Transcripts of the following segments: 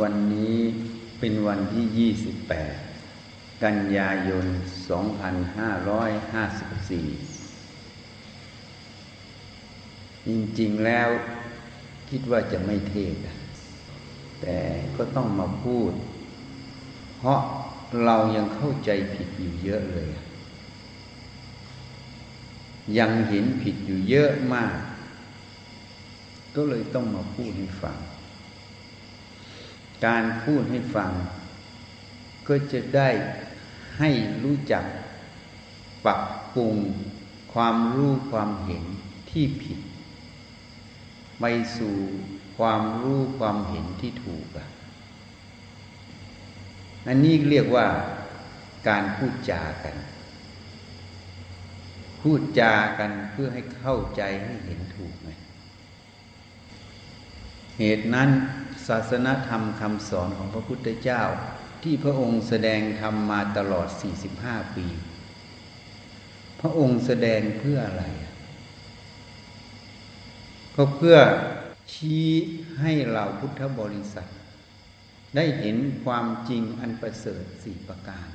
วันนี้เป็นวันที่ 28 กันยายน 2554 จริงๆแล้วคิดว่าจะไม่เทศ แต่ก็ต้องมาพูด เพราะเรายังเข้าใจผิดอยู่เยอะเลย ยังเห็นผิดอยู่เยอะมาก ก็เลยต้องมาพูดให้ฟัง การพูดให้ฟัง ก็จะได้ให้รู้จักปรับปรุงความรู้ความเห็นที่ผิด ไปสู่ความรู้ความเห็นที่ถูกอะอันนี้เรียกว่าการพูดจากัน พูดจากันเพื่อให้เข้าใจให้เห็นถูกไงเหตุนั้น ศาสนธรรมคำสอนของพระพุทธเจ้า ที่พระองค์แสดงธรรมมาตลอด 45 ปี พระองค์แสดงเพื่ออะไร ก็เพื่อชี้ให้เราพุทธบริษัท ได้เห็นความจริงอันประเสริฐสี่ประการ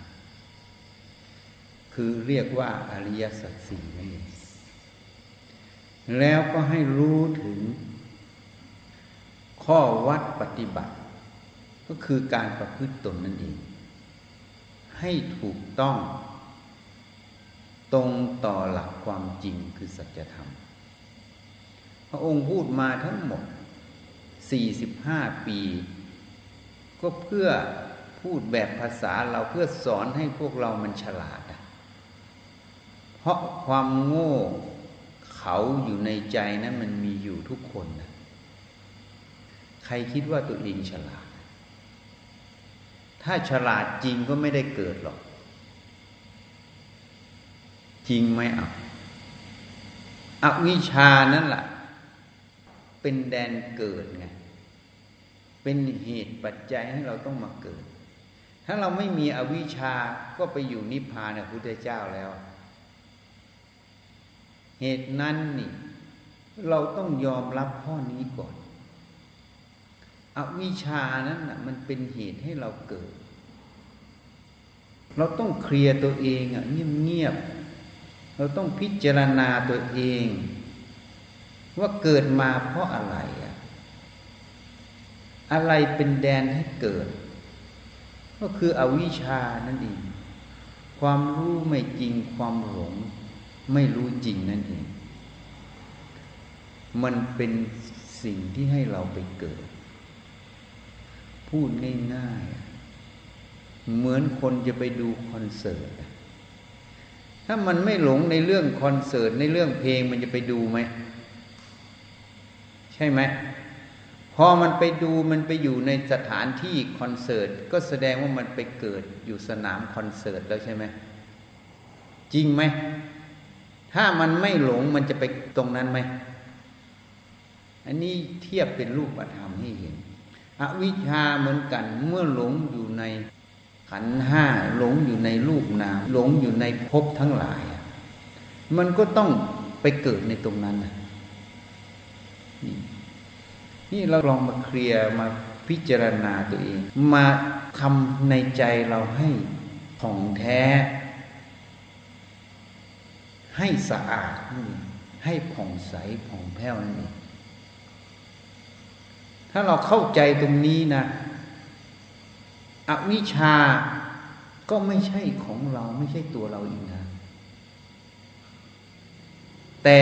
คือเรียกว่าอริยสัจสี่นั่นเองแล้วก็ให้รู้ถึง ข้อวัดปฏิบัติ ก็คือการประพฤติตนนั่นเอง ให้ถูกต้อง ตรงต่อหลักความจริงคือสัจธรรม พระองค์พูดมาทั้งหมด 45 ปี ก็เพื่อพูดแบบภาษาเราเพื่อสอนให้พวกเรามันฉลาด เพราะความโง่เขาอยู่ในใจนะั้นมันมีอยู่ทุกคนนะ รคิดว่าตัวเองฉลาด ถ้าฉลาดจริงก็ไม่ได้เกิดหรอก จริงไหมอะอวิชานั่นแหละเป็นแดนเกิดไง เป็นเหตุปัจจัยให้เราต้องมาเกิด ถ้าเราไม่มีอวิชชาก็ไปอยู่นิพพานกับพุทธเจ้าแล้ว เหตุนั้นนี่ เราต้องยอมรับข้อนี้ก่อน อวิชานั้นนะมันเป็นเหตุให้เราเกิด เราต้องเคลียร์ตัวเองอะเงียบๆเราต้องพิจารณาตัวเอง ว่าเกิดมาเพราะอะไรอะอะไรเป็นแดนให้เกิด ก็คืออวิชานั่นเองความรู้ไม่จริงความหลงไม่รู้จริงนั่นเอง มันเป็นสิ่งที่ให้เราไปเกิด พูดง่ายๆ เหมือนคนจะไปดูคอนเสิร์ต ถ้ามันไม่หลงในเรื่องคอนเสิร์ต ในเรื่องเพลงมันจะไปดูไหม ใช่ไหม พอมันไปดูมันไปอยู่ในสถานที่คอนเสิร์ต ก็แสดงว่ามันไปเกิดอยู่สนามคอนเสิร์ตแล้วใช่ไหม จริงไหม ถ้ามันไม่หลงมันจะไปตรงนั้นไหม อันนี้เทียบเป็นรูปธรรมให้เห็น อวิชชาเหมือนกันเมื่อหลงอยู่ในขันห้าหลงอยู่ในรูปนามหลงอยู่ในภพทั้งหลาย มันก็ต้องไปเกิดในตรงนั้นน,นี่เราลองมาเคลียร์มาพิจารณาตัวเอง มาทำในใจเราให้ผ่องแท้ ให้สะอาดให้ผ่องใสผ่องแผ้วนั่นเอง ถ้าเราเข้าใจตรงนี้นะอวิชาก็ไม่ใช่ของเราไม่ใช่ตัวเราเอีกนะแต่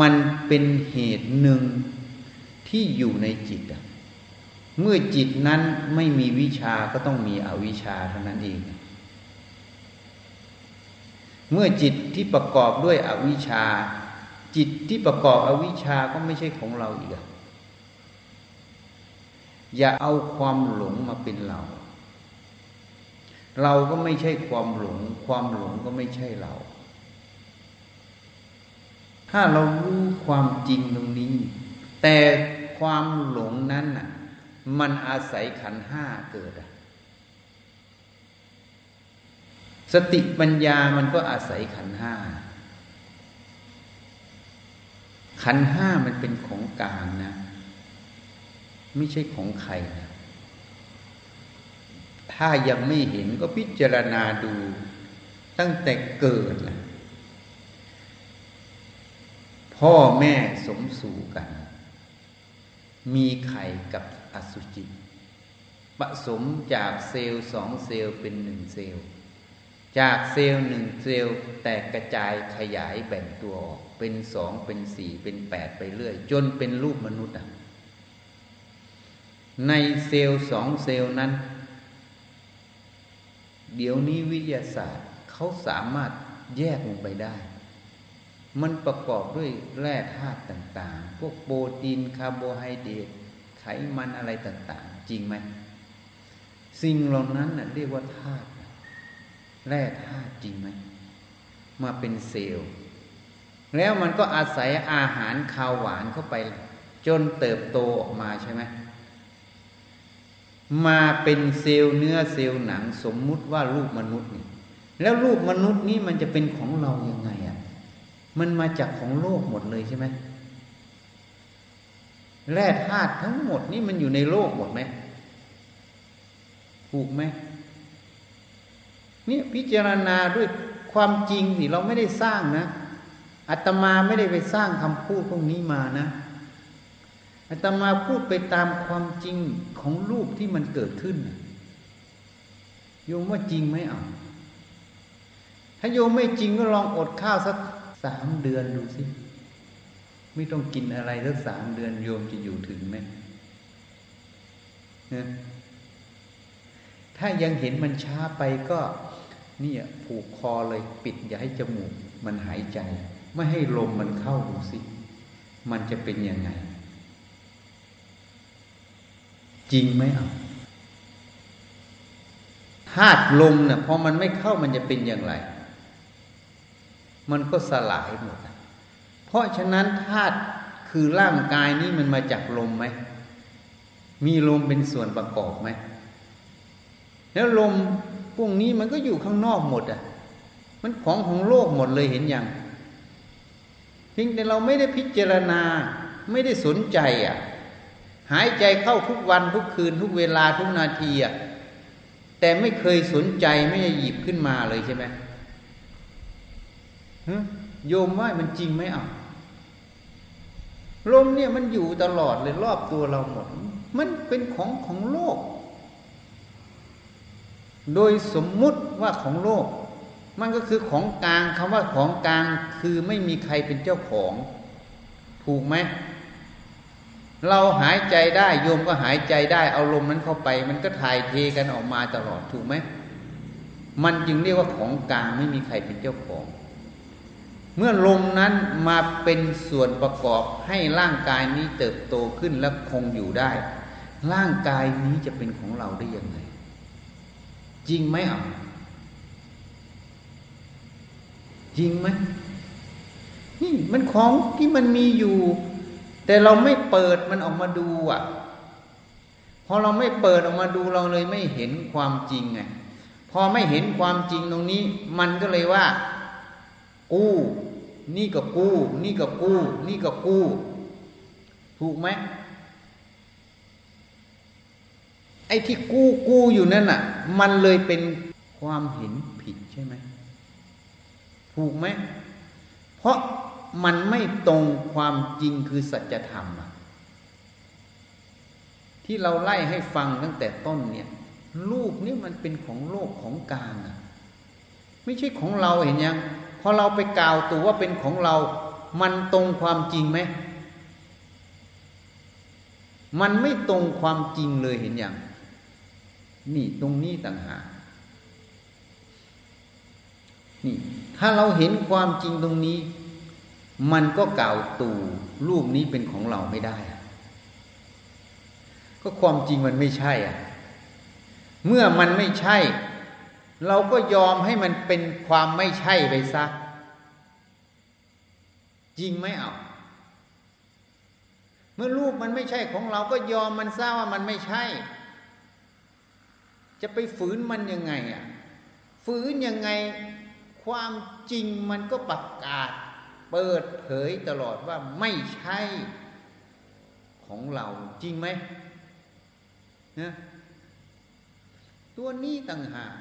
มันเป็นเหตุหนึ่งที่อยู่ในจิตเมื่อจิตนั้นไม่มีวิชาก็ต้องมีอวิชาเท่านั้นเอง เมื่อจิตที่ประกอบด้วยอวิชา จิตที่ประกอบอวิชาก็ไม่ใช่ของเราอีกอ อย่าเอาความหลงมาเป็นเรา เราก็ไม่ใช่ความหลง ความหลงก็ไม่ใช่เรา ถ้าเรารู้ความจริงตรงนี้ แต่ความหลงนั้นน่ะ มันอาศัยขันห้าเกิดอะสติปัญญามันก็อาศัยขันห้า ขันห้ามันเป็นของกลางนะ ไม่ใช่ของใครนะถ้ายังไม่เห็นก็พิจารณาดูตั้งแต่เกิดนะพ่อแม่สมสู่กัน มีไข่กับอสุจิผสมจากเซลล์สองเซลล์เป็นหนึ่งเซลล์ จากเซลล์หนึ่งเซลล์แตกกระจายขยายแบ่งตัวออกเป็นสองเป็นสี่เป็นแปดไปเรื่อย จนเป็นรูปมนุษย์อะ ในเซลล์สองเซลล์นั้น เดี๋ยวนี้วิทยาศาสตร์เขาสามารถแยกลงไปได้ มันประกอบด้วยแร่ธาตุต่างๆ พวกโปรตีนคาร์โบไฮเดรตไขมันอะไรต่างๆ จริงไหม สิ่งเหล่านั้นน่ะเรียกว่าธาตุแร่ธาตุจริงไหม มาเป็นเซลล์ แล้วมันก็อาศัยอาหารข้าวหวานเข้าไป จนเติบโตออกมาใช่ไหม มาเป็นเซลล์เนื้อเซลล์หนังสมมุติว่ารูปมนุษย์นี่แล้วรูปมนุษย์นี้มันจะเป็นของเรายังไงอะ่ะ มันมาจากของโลกหมดเลยใช่ไหมแร่ธาตุทั้งหมดนี่มันอยู่ในโลกหมดไหมถูกไหมเนี่ยพิจารณาด้วยความจริงสิเราไม่ได้สร้างนะอาตมาไม่ได้ไปสร้างคำพูดพวกนี้มานะ อาตมาพูดไปตามความจริงของรูปที่มันเกิดขึ้นโยมว่าจริงไหมอะถ้าโยมไม่จริงก็ลองอดข้าวสักสามเดือนดูสิ ไม่ต้องกินอะไรสักสามเดือนโยมจะอยู่ถึงไหมถ้ายังเห็นมันช้าไปก็นี่ผูกคอเลยปิด อย่าให้จมูกมันหายใจ ไม่ให้ลมมันเข้าดูสิ มันจะเป็นยังไง จริงไหมอะธาตุลมเนะ่ยพอมันไม่เข้ามันจะเป็นอย่างไร มันก็สลายหมด เพราะฉะนั้นธาตุคือร่างกายนี้มันมาจากลมไหม มีลมเป็นส่วนประกอบไหม แล้วลมพวกนี้มันก็อยู่ข้างนอกหมดอะ มันของของโลกหมดเลยเห็นอย่างเพียงแต่เราไม่ได้พิจารณาไม่ได้สนใจอะ หายใจเข้าทุกวันทุกคืนทุกเวลาทุกนาทีอะแต่ไม่เคยสนใจไม่ได้หยิบขึ้นมาเลยใช่ไหมโยมว่ามันจริงไหมอะลมเนี่ยมันอยู่ตลอดเลยรอบตัวเราหมด มันเป็นของของโลก โดยสมมุติว่าของโลก มันก็คือของกลางคำว่าของกลางคือไม่มีใครเป็นเจ้าของ ถูกไหม เราหายใจได้โยมก็หายใจได้เอาลมนั้นเข้าไป มันก็ถ่ายเทกันออกมาตลอดถูกไหมมันจึงเรียกว่าของกลางไม่มีใครเป็นเจ้าของ เมื่อลมนั้นมาเป็นส่วนประกอบให้ร่างกายนี้เติบโตขึ้นและคงอยู่ได้ ร่างกายนี้จะเป็นของเราได้ยังไง จริงไหมอะจริงไหมนี่มันของที่มันมีอยู่ แต่เราไม่เปิดมันออกมาดูอะพอเราไม่เปิดออกมาดูเราเลยไม่เห็นความจริงไงพอไม่เห็นความจริงตรงนี้ มันก็เลยว่า กู้ นี่ก็กู้ นี่ก็กู้ นี่ก็กู้ ถูกไหมไอ้ที่กู้กู้อยู่นั่นน่ะ มันเลยเป็นความเห็นผิดใช่ไหมถูกไหมเพราะ มันไม่ตรงความจริงคือสัจธรรมอะที่เราไล่ให้ฟังตั้งแต่ต้นเนี่ยรูปนี่มันเป็นของโลกของกลางอะไม่ใช่ของเราเห็นยังพอเราไปกล่าวตัวว่าเป็นของเรา มันตรงความจริงไหมมันไม่ตรงความจริงเลยเห็นอย่าง นี่ตรงนี้ต่างหากนี่ ถ้าเราเห็นความจริงตรงนี้ มันก็กล่าวตู่รูปนี้เป็นของเราไม่ได้ ก็ความจริงมันไม่ใช่อะ เมื่อมันไม่ใช่ เราก็ยอมให้มันเป็นความไม่ใช่ไปซะจริงไหมเอาเมื่อรูปมันไม่ใช่ของเราก็ยอมมันซะว่ามันไม่ใช่ จะไปฝืนมันยังไงอะ ฝืนยังไง ความจริงมันก็ประกาศ เปิดเผยตลอดว่าไม่ใช่ของเราจริงไหมนะตัวนี้ต่างหาก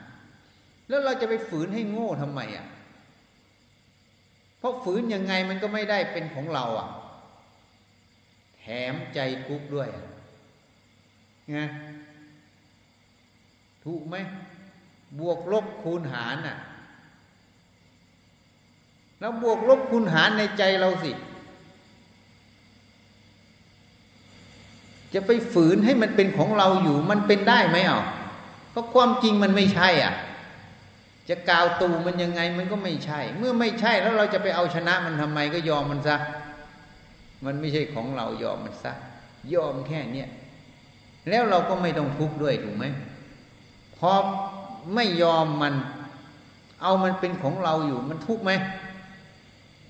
แล้วเราจะไปฝืนให้โง่ทำไมอะ เพราะฝืนยังไงมันก็ไม่ได้เป็นของเราอะ แถมใจทุกข์ด้วยไงถูกไหมบวกลบคูณหารน่ะ แล้วบวกลบคูณหารในใจเราสิ จะไปฝืนให้มันเป็นของเราอยู่ มันเป็นได้ไหมอะเพราะความจริงมันไม่ใช่อะ จะกาวตูมันยังไงมันก็ไม่ใช่ เมื่อไม่ใช่แล้วเราจะไปเอาชนะมันทำไมก็ยอมมันซะ มันไม่ใช่ของเรายอมมันซะ ยอมแค่เนี้ยแล้วเราก็ไม่ต้องทุกข์ด้วยถูกไหมพอไม่ยอมมัน เอามันเป็นของเราอยู่มันทุกข์ไหม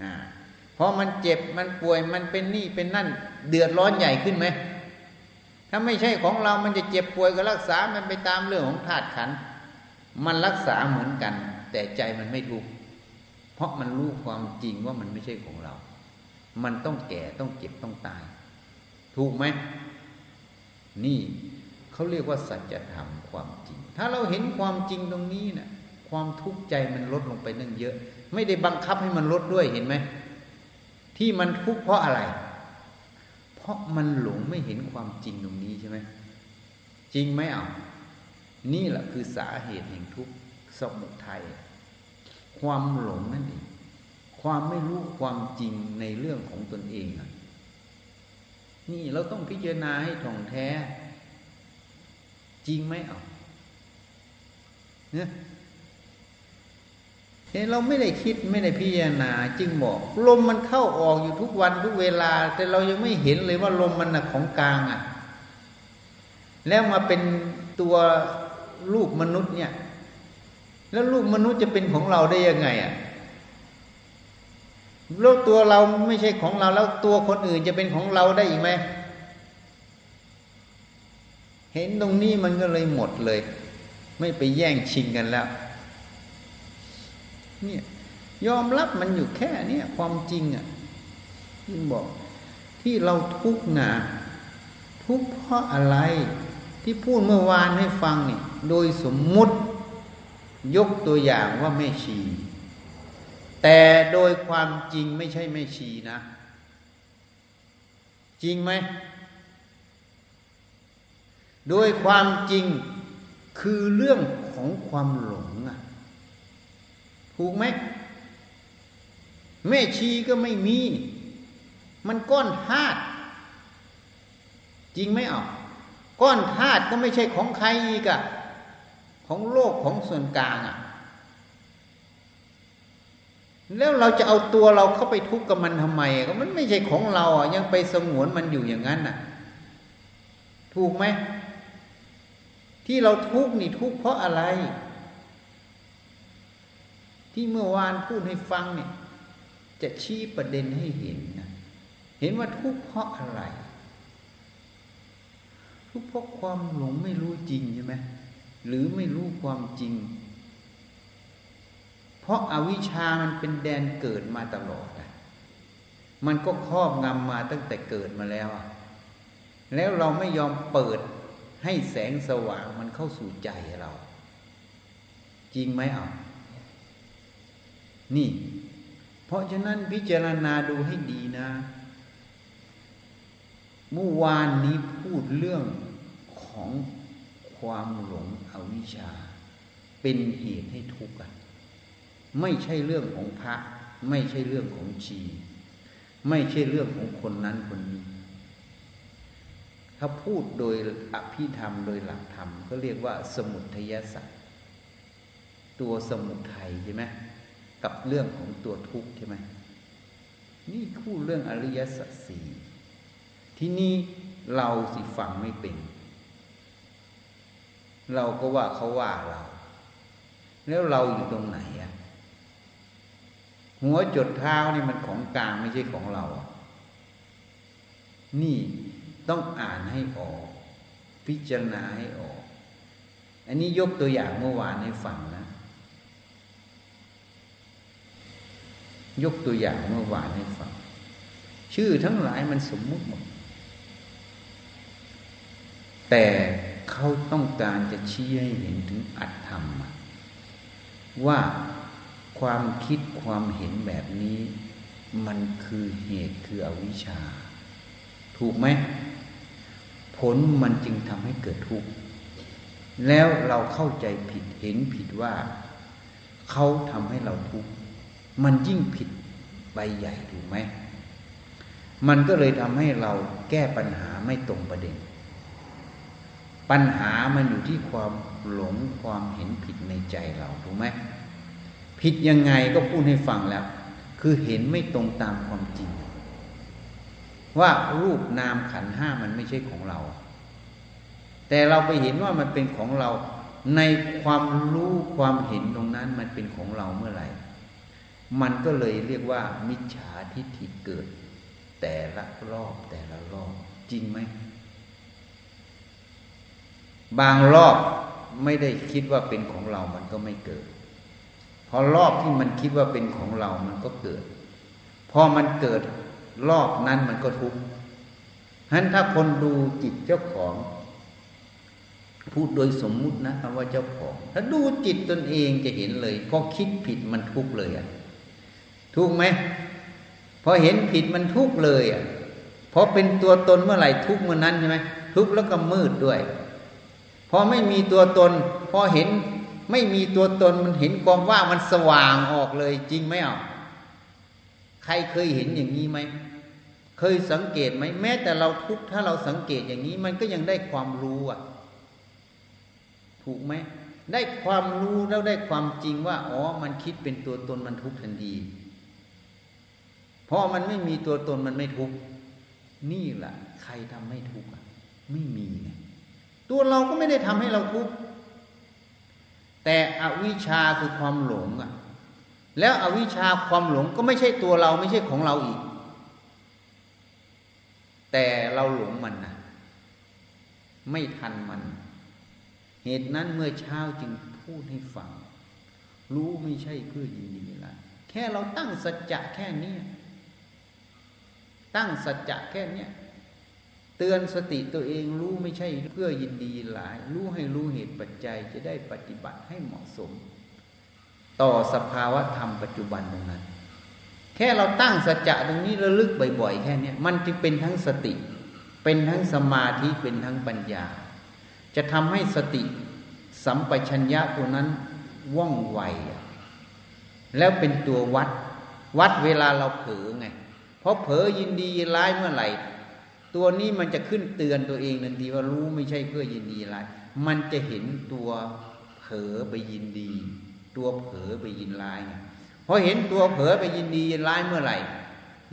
อ่าพอมันเจ็บมันป่วยมันเป็นนี่เป็นนั่น เดือดร้อนใหญ่ขึ้นไหม ถ้าไม่ใช่ของเรามันจะเจ็บป่วยก็รักษา มันไปตามเรื่องของธาตุขัน มันรักษาเหมือนกัน แต่ใจมันไม่ทุกข์เพราะมันรู้ความจริงว่ามันไม่ใช่ของเรา มันต้องแก่ต้องเจ็บต้องตาย ถูกไหม นี่เขาเรียกว่าสัจธรรมความจริง ถ้าเราเห็นความจริงตรงนี้นะ่ะความทุกข์ใจมันลดลงไปนั่งเยอะ ไม่ได้บังคับให้มันลดด้วยเห็นไหมที่มันทุกข์เพราะอะไร เพราะมันหลงไม่เห็นความจริงตรงนี้ใช่ไหมจริงไหมอะนี่แหละคือสาเหตุแห่งทุกข์สมุทัยความหลงนั่นเองความไม่รู้ความจริงในเรื่องของตนเองอะนี่เราต้องพิจารณาให้ถ่องแท้ จริงไหมเอาเนี่ย เห็นเราไม่ได้คิดไม่ได้พิจารณาจึงบอก ลมมันเข้าออกอยู่ทุกวันทุกเวลา แต่เรายังไม่เห็นเลยว่าลมมันนะของกลางอะ แล้วมาเป็นตัวลูกมนุษย์เนี่ย แล้วลูกมนุษย์จะเป็นของเราได้ยังไงอะแล้วตัวเราไม่ใช่ของเราแล้วตัวคนอื่นจะเป็นของเราได้อีกไหมเห็นตรงนี้มันก็เลยหมดเลย ไม่ไปแย่งชิงกันแล้ว เนี่ยยอมรับมันอยู่แค่นี้ความจริงอะยิ่งบอกที่เราทุกข์นะทุกข์เพราะอะไรที่พูดเมื่อวานให้ฟังนี่โดยสมมุติยกตัวอย่างว่าแม่ชี แต่โดยความจริงไม่ใช่แม่ชีนะ จริงไหม โดยความจริงคือเรื่องของความหลง ถูกไหมแม่ชีก็ไม่มี มันก้อนธาตุจริงไหมอะก้อนธาตุก็ไม่ใช่ของใครอีกอะของโลกของส่วนกลางอะแล้วเราจะเอาตัวเราเข้าไปทุกข์กับมันทำไมก็มันไม่ใช่ของเราอะยังไปสงวนมันอยู่อย่างนั้นน่ะ ถูกไหมที่เราทุกข์นี่ทุกข์เพราะอะไร ที่เมื่อวานพูดให้ฟังเนี่ยจะชี้ประเด็นให้เห็นนะเห็นว่าทุกข์เพราะอะไร ทุกข์เพราะความหลงไม่รู้จริงใช่ไหมหรือไม่รู้ความจริง เพราะอาวิชามันเป็นแดนเกิดมาตลอดมันก็ครอบงำมาตั้งแต่เกิดมาแล้ว แล้วเราไม่ยอมเปิดให้แสงสว่างมันเข้าสู่ใจเรา จริงไหมอะ นี่ เพราะฉะนั้นพิจารณาดูให้ดีนะเมื่อวานนี้พูดเรื่องของความหลงอวิชชา เป็นเหตุให้ทุกข์กันไม่ใช่เรื่องของพระ ไม่ใช่เรื่องของชี ไม่ใช่เรื่องของคนนั้นคนนี้ ถ้าพูดโดยอภิธรรมโดยหลักธรรม ก็เรียกว่าสมุทัยสัตว์ตัวสมุทัยใช่ไหม กับเรื่องของตัวทุกข์ใช่ไหมนี่คู่เรื่องอริยสัจสี่ที่นี่เราสิฟังไม่เป็น เราก็ว่าเขาว่าเรา แล้วเราอยู่ตรงไหนอะหัวจดเท้านี่มันของกลางไม่ใช่ของเราอะนี่ต้องอ่านให้ออก พิจารณาให้ออก อันนี้ยกตัวอย่างเมื่อวานให้ฟังนะ ยกตัวอย่างเมื่อวานให้ฟัง ชื่อทั้งหลายมันสมมุติหมด แต่เขาต้องการจะชี้ให้เห็นถึงอัตธรรม ว่าความคิดความเห็นแบบนี้มันคือเหตุคืออวิชชา ถูกไหม ผลมันจึงทำให้เกิดทุกข์แล้วเราเข้าใจผิดเห็นผิดว่า เขาทำให้เราทุกข์ มันยิ่งผิดใบใหญ่ถูกไหม มันก็เลยทำให้เราแก้ปัญหาไม่ตรงประเด็น ปัญหามันอยู่ที่ความหลงความเห็นผิดในใจเราถูกไหมผิดยังไงก็พูดให้ฟังแล้ว คือเห็นไม่ตรงตามความจริง ว่ารูปนามขันห้ามันไม่ใช่ของเรา แต่เราไปเห็นว่ามันเป็นของเราในความรู้ความเห็นตรงนั้นมันเป็นของเราเมื่อไหร่ มันก็เลยเรียกว่า มิจฉาทิฏฐิเกิด แต่ละรอบแต่ละรอบจริงไหม บางรอบไม่ได้คิดว่าเป็นของเรามันก็ไม่เกิด พอรอบที่มันคิดว่าเป็นของเรามันก็เกิด พอมันเกิดรอบนั้นมันก็ทุกข์ฉะนั้นถ้าคนดูจิตเจ้าของ พูดโดยสมมุตินะคำว่าเจ้าของ ถ้าดูจิตตนเองจะเห็นเลย พอคิดผิดมันทุกข์เลยอะ ทุกไหมพอเห็นผิดมันทุกเลยอะพอเป็นตัวตนเมื่อไหร่ทุกเมื่อนั้นใช่ไหมทุกแล้วก็มืดด้วย พอไม่มีตัวตน พอเห็นไม่มีตัวตนมันเห็นความว่ามันสว่างออกเลยจริงไหมอะใครเคยเห็นอย่างนี้ไหมเคยสังเกตไหมแม้แต่เราทุกถ้าเราสังเกตอย่างนี้มันก็ยังได้ความรู้อะ ถูกไหมได้ความรู้แล้วได้ความจริงว่า อ๋อ มันคิดเป็นตัวตนมันทุกทันที เพราะมันไม่มีตัวตนมันไม่ทุกข์นี่แหละใครทำให้ทุกข์ไม่มีไงตัวเราก็ไม่ได้ทำให้เราทุกข์แต่อวิชชาคือความหลงอะ แล้วอวิชชาความหลงก็ไม่ใช่ตัวเราไม่ใช่ของเราอีก แต่เราหลงมันนะไม่ทันมัน เหตุนั้นเมื่อเช้าจึงพูดให้ฟัง รู้ไม่ใช่เพื่อยินดีละแค่เราตั้งสัจจะแค่นี้ ตั้งสัจจะแค่เนี้ยเตือนสติตัวเองรู้ไม่ใช่เพื่อยินดีหลาย รู้ให้รู้เหตุปัจจัยจะได้ปฏิบัติให้เหมาะสม ต่อสภาวะธรรมปัจจุบันตรงนั้น แค่เราตั้งสัจจะตรงนี้ระลึกบ่อยๆ แค่นี้มันจึงเป็นทั้งสติ เป็นทั้งสมาธิเป็นทั้งปัญญา จะทำให้สติสัมปชัญญะตัวนั้นว่องไวแล้วเป็นตัววัด วัดเวลาเราเผลอไง เพราะเผลอยินดีร้ายเมื่อไหร่ ตัวนี้มันจะขึ้นเตือนตัวเองทันทีว่ารู้ไม่ใช่เพื่อยินดีอะไรมันจะเห็นตัวเผลอไปยินดี ตัวเผลอไปยินร้ายพอเห็นตัวเผลอไปยินดียินร้ายเมื่อไหร่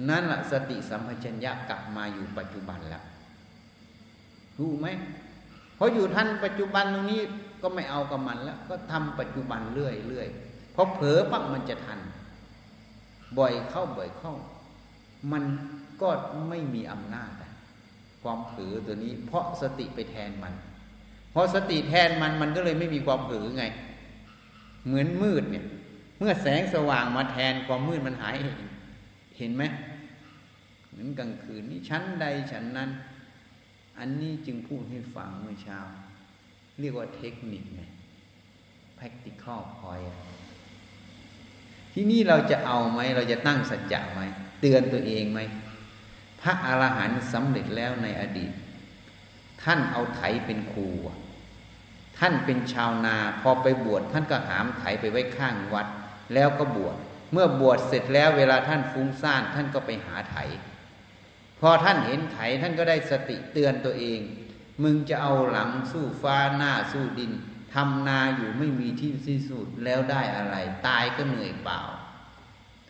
นั่นแหละสติสัมปชัญญะกลับมาอยู่ปัจจุบันแล้วรู้ไหมพออยู่ท่านปัจจุบันตรงนี้ก็ไม่เอากับมันแล้ว ก็ทำปัจจุบันเรื่อยเรื่อยพอเผลอปั๊บมันจะทัน บ่อยเข้าบ่อยเข้า มันก็ไม่มีอำนาจความเผลอตัวนี้ เพราะสติไปแทนมัน เพราะสติแทนมันมันก็เลยไม่มีความเผลอไง เหมือนมืดเนี่ย เมื่อแสงสว่างมาแทนความมืดมันหายเห็นเห็นไหมเหมือนกลางคืนนี้ชั้นใดชั้นนั้น อันนี้จึงพูดให้ฟังเมื่อเช้า เรียกว่าเทคนิคไง practical point ที่นี่เราจะเอาไหม เราจะตั้งสัจจะไหม เตือนตัวเองไหมพระอรหันต์สำเร็จแล้วในอดีต ท่านเอาไถเป็นครูท่านเป็นชาวนาพอไปบวชท่านก็หามไถไปไว้ข้างวัด แล้วก็บวชเมื่อบวชเสร็จแล้วเวลาท่านฟุ้งซ่านท่านก็ไปหาไถ พอท่านเห็นไถท่านก็ได้สติเตือนตัวเอง มึงจะเอาหลังสู้ฟ้าหน้าสู้ดินทำนาอยู่ไม่มีที่สิ้นสุดแล้วได้อะไร ตายก็เหนื่อยเปล่า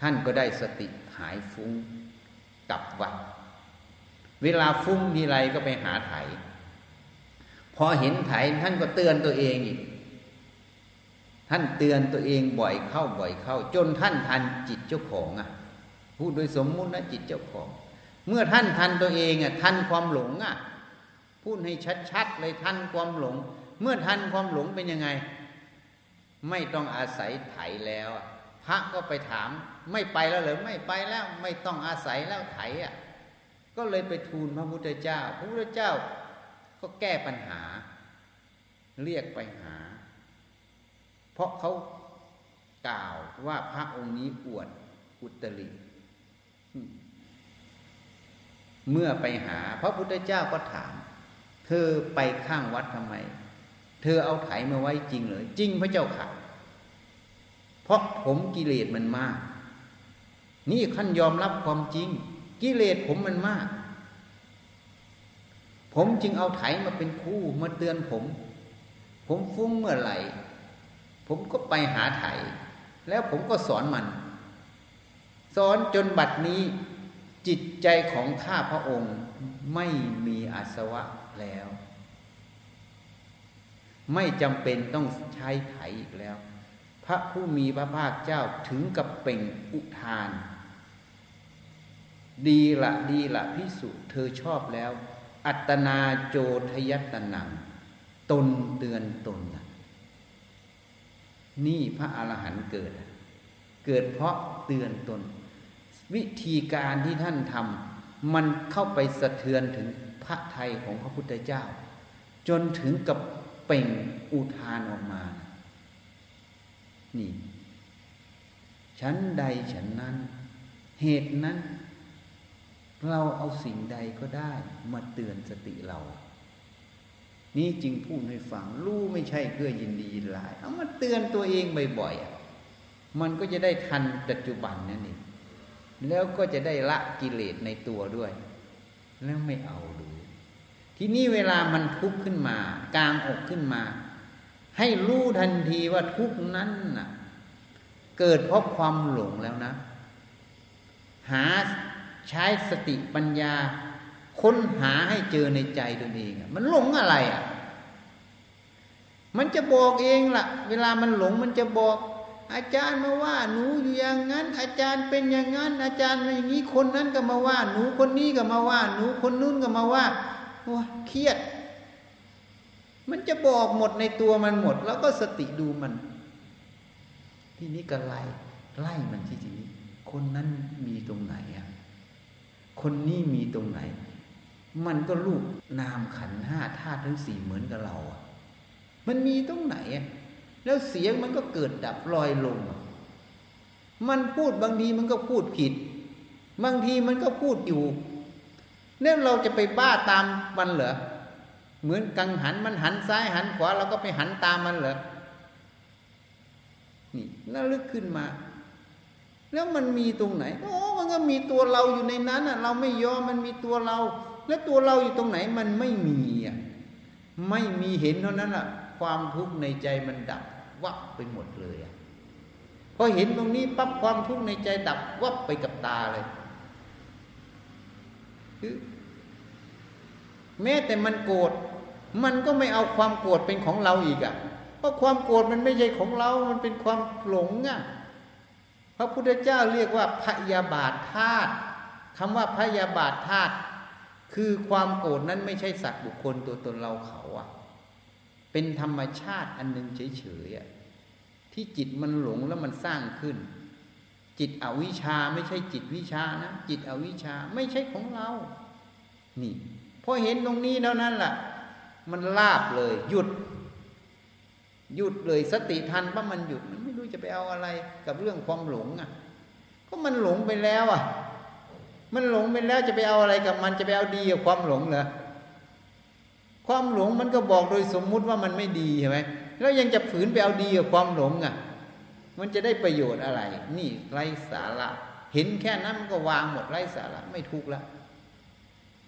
ท่านก็ได้สติหายฟุ้งกลับวัด เวลาฟุ้งมีไรก็ไปหาไถ พอเห็นไถท่านก็เตือนตัวเองอีก ท่านเตือนตัวเองบ่อยเข้าบ่อยเข้า จนท่านทันจิตเจ้าของอะพูดโดยสมมุตินะจิตเจ้าของ เมื่อท่านทันตัวเองอะทันความหลงอะพูดให้ชัดๆเลยทันความหลง เมื่อทันความหลงเป็นยังไง ไม่ต้องอาศัยไถแล้ว พระก็ไปถาม ไม่ไปแล้วหรือไม่ไปแล้วไม่ต้องอาศัยแล้วไถอะก็เลยไปทูลพระพุทธเจ้า พระพุทธเจ้าก็แก้ปัญหา เรียกไปหา เพราะเขากล่าวว่าพระองค์นี้อวดอุตริเมื่อไปหา พระพุทธเจ้าก็ถาม เธอไปข้างวัดทำไม เธอเอาไถมาไว้จริงเลยจริงพระเจ้าค่ะ เพราะผมกิเลสมันมาก นี่ขั้นยอมรับความจริง กิเลสผมมันมาก ผมจึงเอาไถมาเป็นคู่มาเตือนผม ผมฟุ้งเมื่อไหร่ ผมก็ไปหาไถ แล้วผมก็สอนมัน สอนจนบัดนี้จิตใจของข้าพระองค์ไม่มีอาสวะแล้ว ไม่จำเป็นต้องใช้ไถอีกแล้ว พระผู้มีพระภาคเจ้าถึงกับเป่งอุทาน ดีละดีละพิสุเธอชอบแล้ว อัตนาโจทยัตนัง ตนเตือนตน นี่พระอรหันต์เกิด เกิดเพราะเตือนตน วิธีการที่ท่านทำมันเข้าไปสะเทือนถึงพระไทยของพระพุทธเจ้า จนถึงกับเป่งอุทานออกมา นี่ ฉันใดฉันนั้น เหตุนั้น เราเอาสิ่งใดก็ได้มาเตือนสติเรา นี่จึงพูดให้ฟังรู้ไม่ใช่เพื่อยินดีลาย เอามาเตือนตัวเองบ่อยๆมันก็จะได้ทันปัจจุบันนั่นเองแล้วก็จะได้ละกิเลสในตัวด้วย แล้วไม่เอาดู ทีนี้เวลามันทุกข์ขึ้นมากลางอกขึ้นมา ให้รู้ทันทีว่าทุกนั้นน่ะ เกิดเพราะความหลงแล้วนะ หาใช้สติปัญญา ค้นหาให้เจอในใจตัวเองมันหลงอะไรอะ มันจะบอกเองละ่ะ เวลามันหลงมันจะบอก อาจารย์มาว่า หนูอยู่อย่างนั้น อาจารย์เป็นอย่างนั้น อาจารย์อย่างนี้คนนั้นก็มาว่า หนูคนนี้ก็มาว่า หนูคนนู้นก็มาว่าโอ้เครียด มันจะบอกหมดในตัวมันหมด แล้วก็สติดูมัน ที่นี้ก็ไล่ไล่มันที่ทีนี้ คนนั้นมีตรงไหนอะคนนี้มีตรงไหน มันก็ลูกนามขันห้าธาตุทั้งสี่เหมือนกับเราอะมันมีตรงไหนอะแล้วเสียงมันก็เกิดดับลอยลง มันพูดบางทีมันก็พูดผิด บางทีมันก็พูดอยู่เนี่ยเราจะไปบ้าตามมันเหรอ เหมือนกังหันมันหันซ้ายหันขวาเราก็ไปหันตามมันเหรอนี่แล้วลึกขึ้นมา แล้วมันมีตรงไหนโอ้มันก็มีตัวเราอยู่ในนั้นอะ เราไม่ยอมมันมีตัวเรา แล้วตัวเราอยู่ตรงไหนมันไม่มีอะไม่มีเห็นเท่านั้นอะ ความทุกข์ในใจมันดับวับไปหมดเลยอะพอเห็นตรงนี้ปั๊บความทุกข์ในใจดับวับไปกับตาเลยคือแม้แต่มันโกรธ มันก็ไม่เอาความโกรธเป็นของเราอีกอะ เพราะความโกรธมันไม่ใช่ของเรา มันเป็นความหลงอะ พระพุทธเจ้าเรียกว่าพยาบาทธาตุคำว่าพยาบาทธาตุคือความโกรธนั้นไม่ใช่สัตว์บุคคลตัวตนเราเขาอะ เป็นธรรมชาติอันหนึ่งเฉยๆที่จิตมันหลงแล้วมันสร้างขึ้น จิตอวิชชาไม่ใช่จิตวิชานะ จิตอวิชชาไม่ใช่ของเรา นี่พอเห็นตรงนี้แล้วนั้นล่ะ มันลาบเลย หยุด หยุดเลยสติทันว่ามันหยุดมันไม่รู้จะไปเอาอะไร กับเรื่องความหลงอะ ก็มันหลงไปแล้วอะ มันหลงไปแล้วจะไปเอาอะไรกับมันจะไปเอาดีกับความหลงเหรอความหลงมันก็บอกโดยสมมุติว่ามันไม่ดีใช่ไหมแล้วยังจะฝืนไปเอาดีกับความหลงอะ มันจะได้ประโยชน์อะไร นี่ไร้สาระเห็นแค่นั้นมันก็วางหมดไร้สาระไม่ทุกข์ละ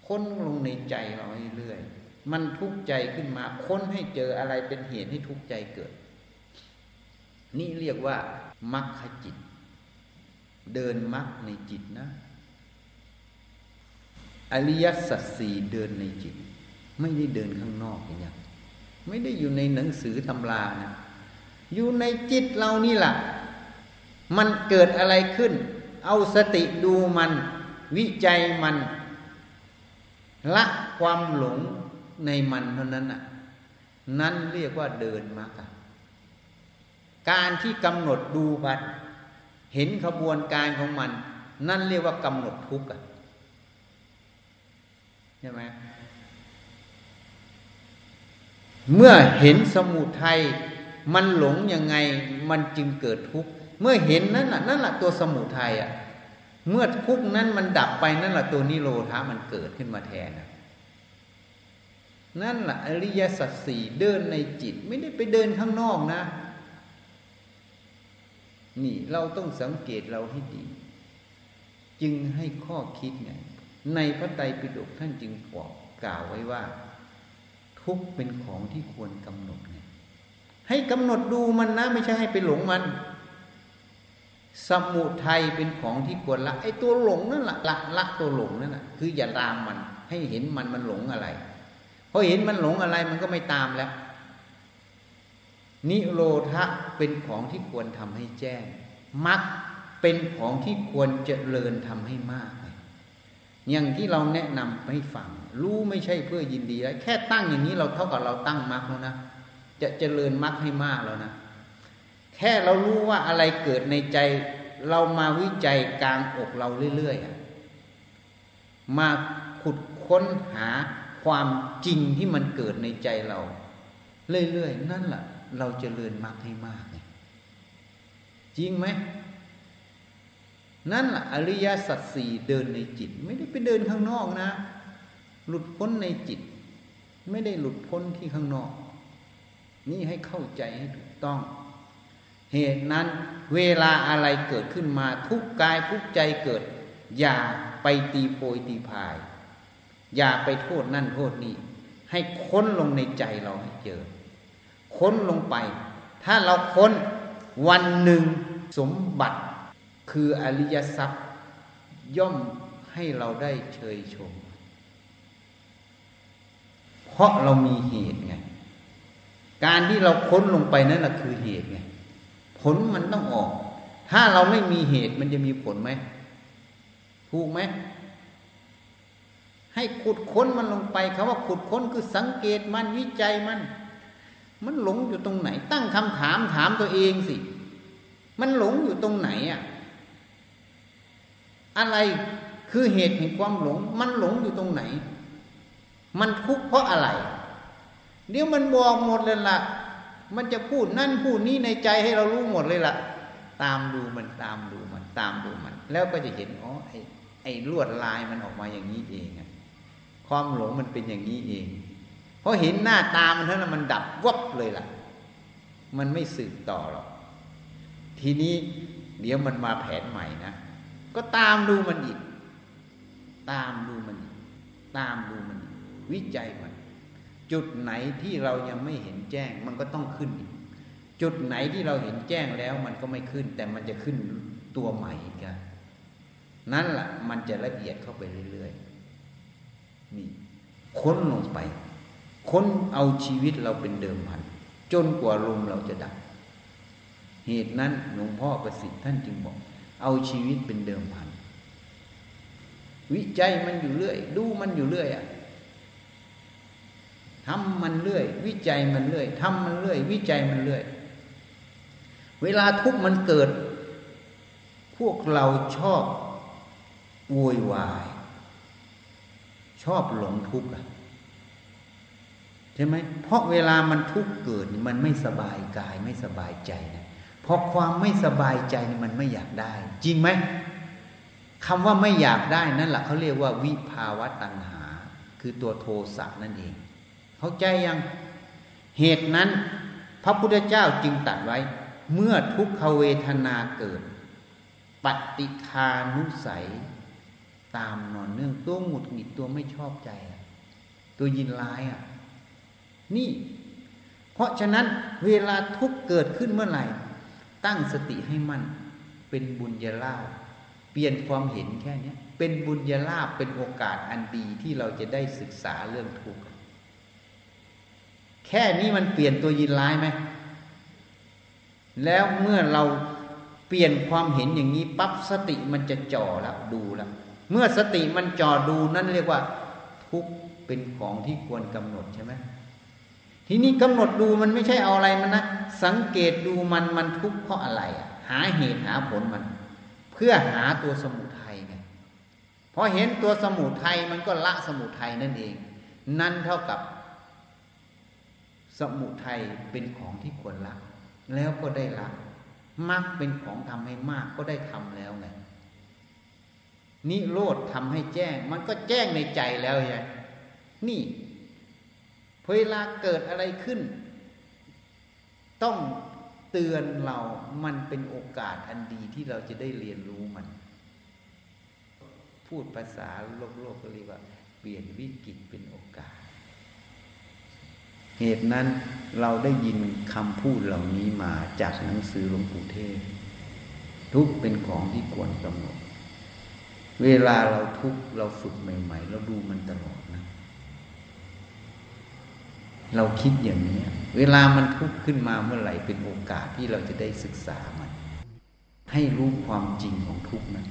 ค้นลงในใจเราเรื่อย มันทุกข์ใจขึ้นมา ค้นให้เจออะไรเป็นเหตุให้ทุกข์ใจเกิด นี่เรียกว่ามัคคจิต เดินมัคในจิตนะ อริยสัจสี่เดินในจิต ไม่ได้เดินข้างนอกอย่างนี้ไม่ได้อยู่ในหนังสือตำรานะอยู่ในจิตเรานี่แหละมันเกิดอะไรขึ้น เอาสติดูมัน วิจัยมัน ละความหลง ในมันเท่านั้นน่ะ นั่นเรียกว่าเดินมรรคการที่กำหนดดูบัดเห็นขบวนการของมัน นั่นเรียกว่ากำหนดทุกข์ใช่ไหมเมื่อเห็นสมุทัยมันหลงยังไงมันจึงเกิดทุกข์เมื่อเห็นนั่นแหละนั่นแหละตัวสมุทัยอะ เมื่อทุกข์นั้นมันดับไปนั่นแหละตัวนิโรธามันเกิดขึ้นมาแทนนั่ นั่นแหละอริยสัจสี่เดินในจิตไม่ได้ไปเดินข้างนอกนะ นี่เราต้องสังเกตเราให้ดี จึงให้ข้อคิดไงในพระไตรปิฎกท่านจึงบอกกล่าวไว้ว่า ทุกเป็นของที่ควรกำหนดไงให้กำหนดดูมันนะ ไม่ใช่ให้ไปหลงมัน สมุทัยเป็นของที่ควรละไอ้ตัวหลงนั่นแหละละละตัวหลงนั่นแหละคืออย่าตามมัน ให้เห็นมันมันหลงอะไร อเห็นมันหลงอะไรมันก็ไม่ตามแล้ว นิโรธะเป็นของที่ควรทำให้แจ้งมรรคเป็นของที่ควรเจริญทำให้มากอย่างที่เราแนะนำให้ฟังรู้ไม่ใช่เพื่อยินดีแล้วแค่ตั้งอย่างนี้เราเท่ากับเราตั้งมรรคแล้วนะจะเจริญมรรคให้มากแล้วนะ แค่เรารู้ว่าอะไรเกิดในใจเรามาวิจัยกลางอกเราเรื่อยๆมาขุดค้นหา ความจริงที่มันเกิดในใจเรา เรื่อยๆ นั่นแหละเราจเจริญมรรคให้มาก จริงไหม นั่นแหละอริยสัจสี่เดินในจิต ไม่ได้ไปเดินข้างนอกนะ หลุดพ้นในจิต ไม่ได้หลุดพ้นที่ข้างนอก นี่ให้เข้าใจให้ถูกต้อง เหตุนั้นเวลาอะไรเกิดขึ้นมาทุกกายทุกใจเกิด อย่าไปตีโพยตีพาย อย่าไปโทษนั่นโทษนี่ให้ค้นลงในใจเราให้เจอ ค้นลงไป ถ้าเราค้นวันหนึ่งสมบัติคืออริยทรัพย์ ย่อมให้เราได้เชยชม เพราะเรามีเหตุไง การที่เราค้นลงไปนั่นแหละคือเหตุไง ผลมันต้องออก ถ้าเราไม่มีเหตุมันจะมีผลไหมถูกไหม ให้ขุดค้นมันลงไปคาว่าขุดค้นคือสังเกตมันวิจัยมัน มันหลงอยู่ตรงไหน ตั้งคำถามถามตัวเองสิ มันหลงอยู่ตรงไหนอะอะไรคือเหตุแห่งความหลง มันหลงอยู่ตรงไหน มันทุกข์เพราะอะไร เดี๋ยวมันบอกหมดเลยละ่ะ มันจะพูดนั่นพูดนี้ในใจให้เรารู้หมดเลยละ่ะ ตามดูมันตามดูมันตามดูมัน แล้วก็จะเห็นอ๋อไอ้ไอ้ลวดลายมันออกมาอย่างนี้เองอะ ความหลงมันเป็นอย่างนี้เองเพราะเห็นหน้าตามันเท่านั้นมันดับวับเลยล่ะ มันไม่สืบต่อหรอกทีนี้เดี๋ยวมันมาแผนใหม่นะก็ตามดูมันอีก ตามดูมันอีกตามดูมันอีกวิจัยมัน จุดไหนที่เรายังไม่เห็นแจ้ง มันก็ต้องขึ้นอีกจุดไหนที่เราเห็นแจ้งแล้วมันก็ไม่ขึ้น แต่มันจะขึ้นตัวใหม่กันนั่นแหละมันจะละเอียดเข้าไปเรื่อยๆ นี่ค้นลงไป ค้นเอาชีวิตเราเป็นเดิมพัน จนกว่าลมเราจะดับ เหตุนั้นหลวงพ่อประสิทธิ์ท่านจึงบอก เอาชีวิตเป็นเดิมพัน วิจัยมันอยู่เรื่อย ดูมันอยู่เรื่อยอะทำมันเรื่อย วิจัยมันเรื่อยทำมันเรื่อย วิจัยมันเรื่อย เวลาทุกข์มันเกิด พวกเราชอบโวยวาย อบหลงทุกข์ใช่ไหมเพราะเวลามันทุกข์เกิดมันไม่สบายกายไม่สบายใจนะพราะความไม่สบายใจมันไม่อยากได้ จริงไหมคำว่าไม่อยากได้นั่นแหละเขาเรียกว่าวิภาวะตัณหา คือตัวโทสะนั่นเอง เข้าใจยังเหตุนั้นพระพุทธเจ้าจึงตัดไว้ เมื่อทุกขเวทนาเกิด ปฏิคานุสัย ตามนอนเนื่องตัวหงุดหงิดตัวไม่ชอบใจ ตัวยินร้ายอะ นี่ เพราะฉะนั้นเวลาทุกเกิดขึ้นเมื่อไหร่ ตั้งสติให้มั่นเป็นบุญญาลาภเปลี่ยนความเห็นแค่นี้เป็นบุญญาลาภเป็นโอกาสอันดีที่เราจะได้ศึกษาเรื่องทุกข์แค่นี้มันเปลี่ยนตัวยินร้ายไหม แล้วเมื่อเราเปลี่ยนความเห็นอย่างนี้ปั๊บสติมันจะจ่อแล้วดูแล้ว เมื่อสติมันจ่อดูนั่นเรียกว่า ทุกเป็นของที่ควรกำหนดใช่ไหมทีนี้กำหนดดูมันไม่ใช่เอาอะไรมันนะสังเกตดูมันมันทุกข์เพราะอะไรอะหาเหตุหาผลมัน เพื่อหาตัวสมุทัยไงพอเห็นตัวสมุทัยมันก็ละสมุทัยนั่นเอง นั่นเท่ากับ สมุทัยเป็นของที่ควรละแล้วก็ได้ละมรรคเป็นของทำให้มากก็ได้ทำแล้วไง นิโรธทำให้แจ้ง มันก็แจ้งในใจแล้วไงนี่เวลาเกิดอะไรขึ้น ต้องเตือนเรามันเป็นโอกาสอันดีที่เราจะได้เรียนรู้มัน พูดภาษาโลกโลกก็เรียกว่า เปลี่ยนวิกฤตเป็นโอกาส เหตุนั้นเราได้ยินคำพูดเหล่านี้มาจากหนังสือหลวงปู่เทศ ทุกเป็นของที่ควรกำหนด เวลาเราทุกเราฝึกใหม่ ๆ เราดูมันตลอดนะ เราคิดอย่างนี้ เวลามันทุกข์ขึ้นมาเมื่อไหร่เป็นโอกาสที่เราจะได้ศึกษามัน ให้รู้ความจริงของทุกข์นั้น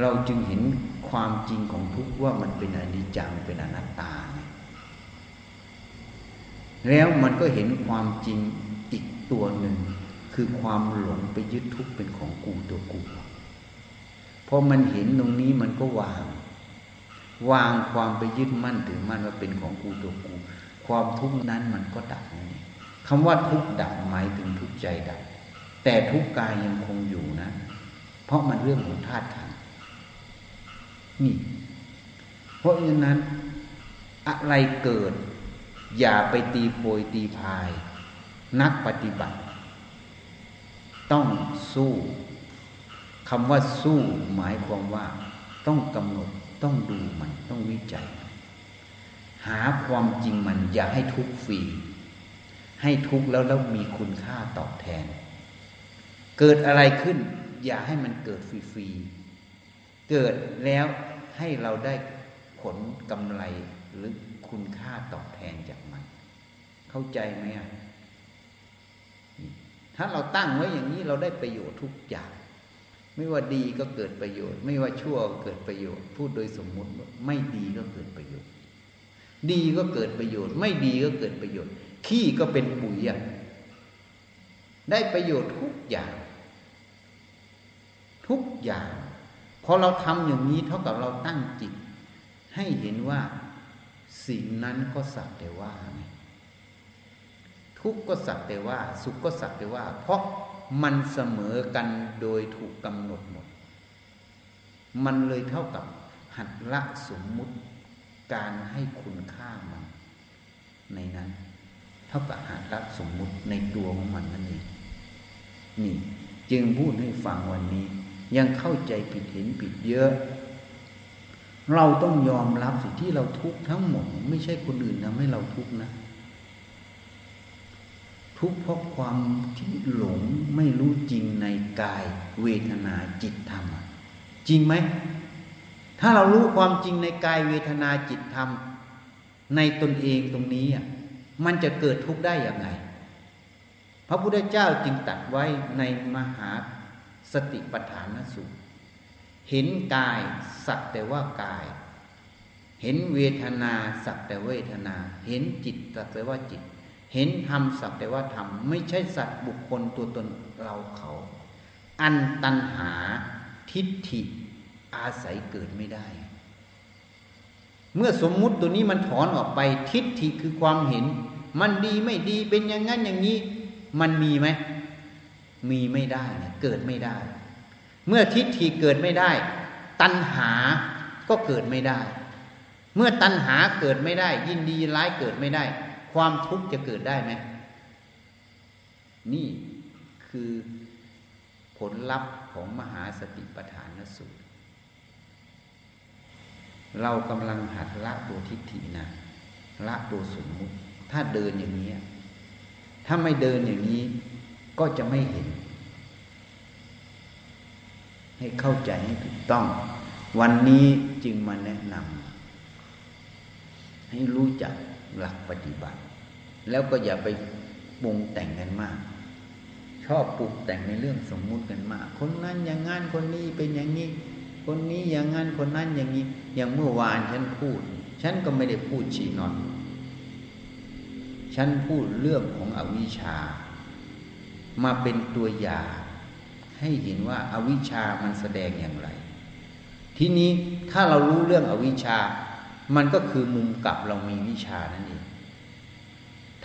เราจึงเห็นความจริงของทุกข์ว่ามันเป็นอนิจจังเป็นอนัตตาแล้วมันก็เห็นความจริงอีกตัวหนึ่ง คือความหลงไปยึดทุกข์เป็นของกูตัวกู พอมันเห็นตรงนี้มันก็วาง วางความไปยึดมั่นถือมั่นว่าเป็นของกูตัวกู ความทุกข์นั้นมันก็ดับนี่คำว่าทุกข์ดับหมายถึงทุกข์ใจดับ แต่ทุกข์กายยังคงอยู่นะ เพราะมันเรื่องของธาตุขันนี่ เพราะฉะนั้นอะไรเกิด อย่าไปตีโพยตีพาย นักปฏิบัติ ต้องสู้ คำว่าสู้หมายความว่า ต้องกำหนดต้องดูมัน ต้องวิจัย หาความจริงมันอย่าให้ทุกฟรีให้ทุกแล้วแล้วมีคุณค่าตอบแทน เกิดอะไรขึ้น อย่าให้มันเกิดฟรีๆเกิดแล้วให้เราได้ผลกำไรหรือคุณค่าตอบแทนจากมัน เข้าใจไหมอะถ้าเราตั้งไว้อย่างนี้เราได้ประโยชน์ทุกอย่าง ไม่ว่าดีก็เกิดประโยชน์ ไม่ว่าชั่วก็เกิดประโยชน์ พูดโดยสมมุติไม่ดีก็เกิดประโยชน์ ดีก็เกิดประโยชน์ ไม่ดีก็เกิดประโยชน์ ขี้ก็เป็นปุ๋ยอะได้ประโยชน์ทุกอย่าง ทุกอย่างพอเราทำอย่างนี้เท่ากับเราตั้งจิต ให้เห็นว่าสิ่งนั้นก็สักแต่ว่าไงทุกข์ก็สักแต่ว่า สุขก็สักแต่ว่า เพราะ มันเสมอกันโดยถูกกำหนดหมด มันเลยเท่ากับหัดละสมมุติการให้คุณค่ามัน ในนั้น เท่ากับหัดละสมมุติในตัวของมันนั่นเองนี่ จึงพูดให้ฟังวันนี้ ยังเข้าใจผิดเห็นผิดเยอะ เราต้องยอมรับสิที่เราทุกข์ทั้งหมด ไม่ใช่คนอื่นทำให้เราทุกข์นะ ทุกข์เพราะความที่หลงไม่รู้จริงในกาย เวทนาจิตธรรม จริงไหม ถ้าเรารู้ความจริงในกายเวทนาจิตธรรม ในตนเองตรงนี้อะมันจะเกิดทุกข์ได้อย่างไงพระพุทธเจ้าจึงตัดไว้ในมหาสติปัฏฐานสูตรเห็นกายสักแต่ว่ากาย เห็นเวทนาสักแต่เวทนา เห็นจิตสักแต่ว่าจิต เห็นธรรมสักแต่ว่าธรรมไม่ใช่สัตว์บุคคลตัวตนเราเขา อันตันหาทิฏฐิอาศัยเกิดไม่ได้ เมื่อสมมุติตัวนี้มันถอนออกไปทิฏฐิคือความเห็น มันดีไม่ดีเป็นอย่างนั้นอย่างนี้ มันมีไหมมีไม่ได้นะเกิดไม่ได้ เมื่อทิฏฐิเกิดไม่ได้ ตัณหาก็เกิดไม่ได้ เมื่อตัณหาเกิดไม่ได้ ยินดีร้ายเกิดไม่ได้ ความทุกข์จะเกิดได้ไหม นี่คือผลลัพธ์ของมหาสติปัฏฐานสูตร เรากำลังหัดละตัวทิฏฐินะละตัวสมมุติ ถ้าเดินอย่างนี้ ถ้าไม่เดินอย่างนี้ก็จะไม่เห็น ให้เข้าใจให้ถูกต้อง วันนี้จึงมาแนะนำให้รู้จักหลักปฏิบัติ แล้วก็อย่าไปปรุงแต่งกันมาก ชอบปรุงแต่งในเรื่องสมมุติกันมาก คนนั้นอย่างงั้นคนนี้เป็นอย่างนี้ คนนี้อย่างงั้นคนนั้นอย่างนี้ อย่างเมื่อวานฉันพูด ฉันก็ไม่ได้พูดชี้นอน ฉันพูดเรื่องของอวิชชา มาเป็นตัวอย่างให้เห็นว่าอาวิชามันแสดงอย่างไร ทีนี้ถ้าเรารู้เรื่องอวิชามันก็คือมุมกลับเรามีวิชานั่นเอง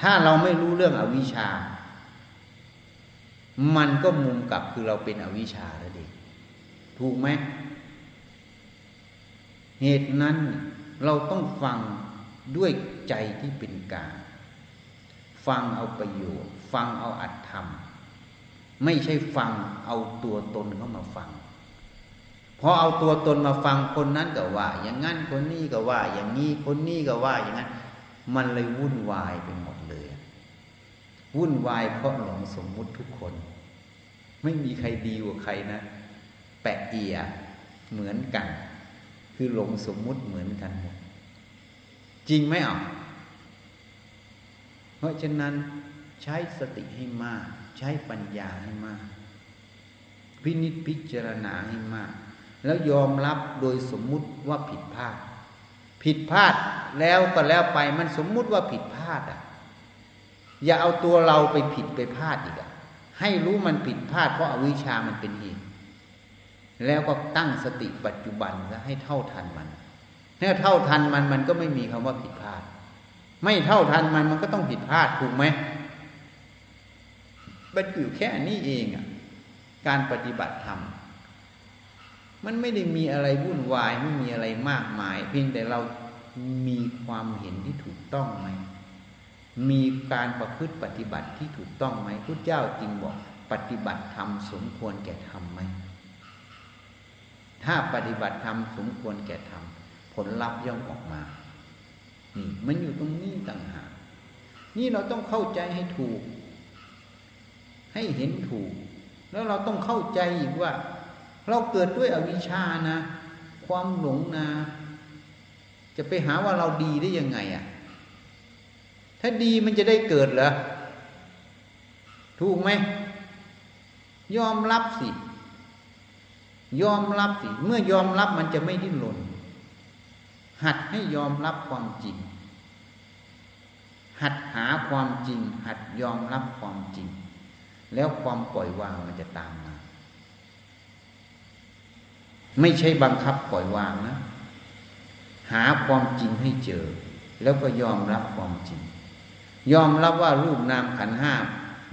ถ้าเราไม่รู้เรื่องอวิชชา มันก็มุมกลับคือเราเป็นอวิชชาแล้วเด็กถูกไหมเหตุนั้นเราต้องฟังด้วยใจที่เป็นกลางฟังเอาประโยชน์ ฟังเอาอัตธรรม ไม่ใช่ฟังเอาตัวตนเข้ามาฟังพอเอาตัวตนมาฟังคนนั้นก็ว่า อย่างนั้นคนนี้ก็ว่า อย่างนี้คนนี้ก็ว่าอย่างนั้น มันเลยวุ่นวายไปหมด วุ่นวายเพราะหลงสมมุติทุกคน ไม่มีใครดีกว่าใครนะ แปะเอียเหมือนกัน คือหลงสมมุติเหมือนกันหมดจริงไหมอะเพราะฉะนั้นใช้สติให้มาก ใช้ปัญญาให้มาก พินิจพิจารณาให้มาก แล้วยอมรับโดยสมมุติว่าผิดพลาด ผิดพลาดแล้วก็แล้วไปมันสมมุติว่าผิดพลาดอะ อย่าเอาตัวเราไปผิดไปพลาดอีกอะให้รู้มันผิดพลาดเพราะอาวิชามันเป็นเหตุแล้วก็ตั้งสติปัจจุบันซะให้เท่าทันมันถ้าเท่าทันมันมันก็ไม่มีคำว่าผิดพลาด ไม่เท่าทันมันมันก็ต้องผิดพลาดถูกไหมมันอยู่แค่นี้เองอะ การปฏิบัติธรรมมันไม่ได้มีอะไรวุ่นวายไม่มีอะไรมากมาย เพียงแต่เรามีความเห็นที่ถูกต้องไหม มีการประพฤติปฏิบัติที่ถูกต้องไหมพุทธเจ้าจริงบอกปฏิบัติธรรมสมควรแก่ธรรมไหมถ้าปฏิบัติธรรมสมควรแก่ธรรมผลลัพธ์ย่อมออกมานี่มันอยู่ตรงนี้ต่างหากนี่เราต้องเข้าใจให้ถูก ให้เห็นถูก แล้วเราต้องเข้าใจอีกว่า เราเกิดด้วยอวิชชานะ ความหลงนะ จะไปหาว่าเราดีได้ยังไงอะ่ะ ถ้าดีมันจะได้เกิดเหรอ ถูกไหม ยอมรับสิ ยอมรับสิ เมื่อยอมรับมันจะไม่ดิ้นรน หัดให้ยอมรับความจริง หัดหาความจริง หัดยอมรับความจริง แล้วความปล่อยวางมันจะตามมา ไม่ใช่บังคับปล่อยวางนะ หาความจริงให้เจอ แล้วก็ยอมรับความจริง ยอมรับว่ารูปนามขันห้า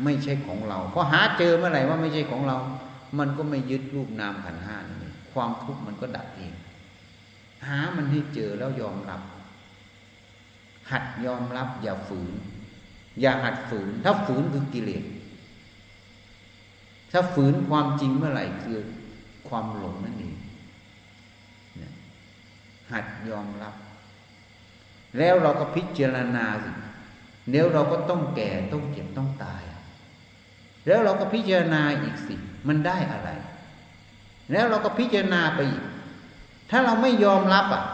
ไม่ใช่ของเราเพอหาเจอเมื่อไหร่ว่าไม่ใช่ของเรา มันก็ไม่ยึดรูปนามขันห้านี่ความทุกข์มันก็ดับเอง หามันให้เจอแล้วยอมรับ หัดยอมรับ อย่าฝืน อย่าหัดฝืน ถ้าฝืนคือกิเลสถ้าฝืนความจริงเมื่อไหร่คือความหลงนั่นเองหัดยอมรับ แล้วเราก็พิจารณาสิ เดี๋ยวเราก็ต้องแก่ต้องเจ็บต้องตาย แล้วเราก็พิจารณาอีกสิมันได้อะไร แล้วเราก็พิจารณาไปอีก ถ้าเราไม่ยอมรับอะ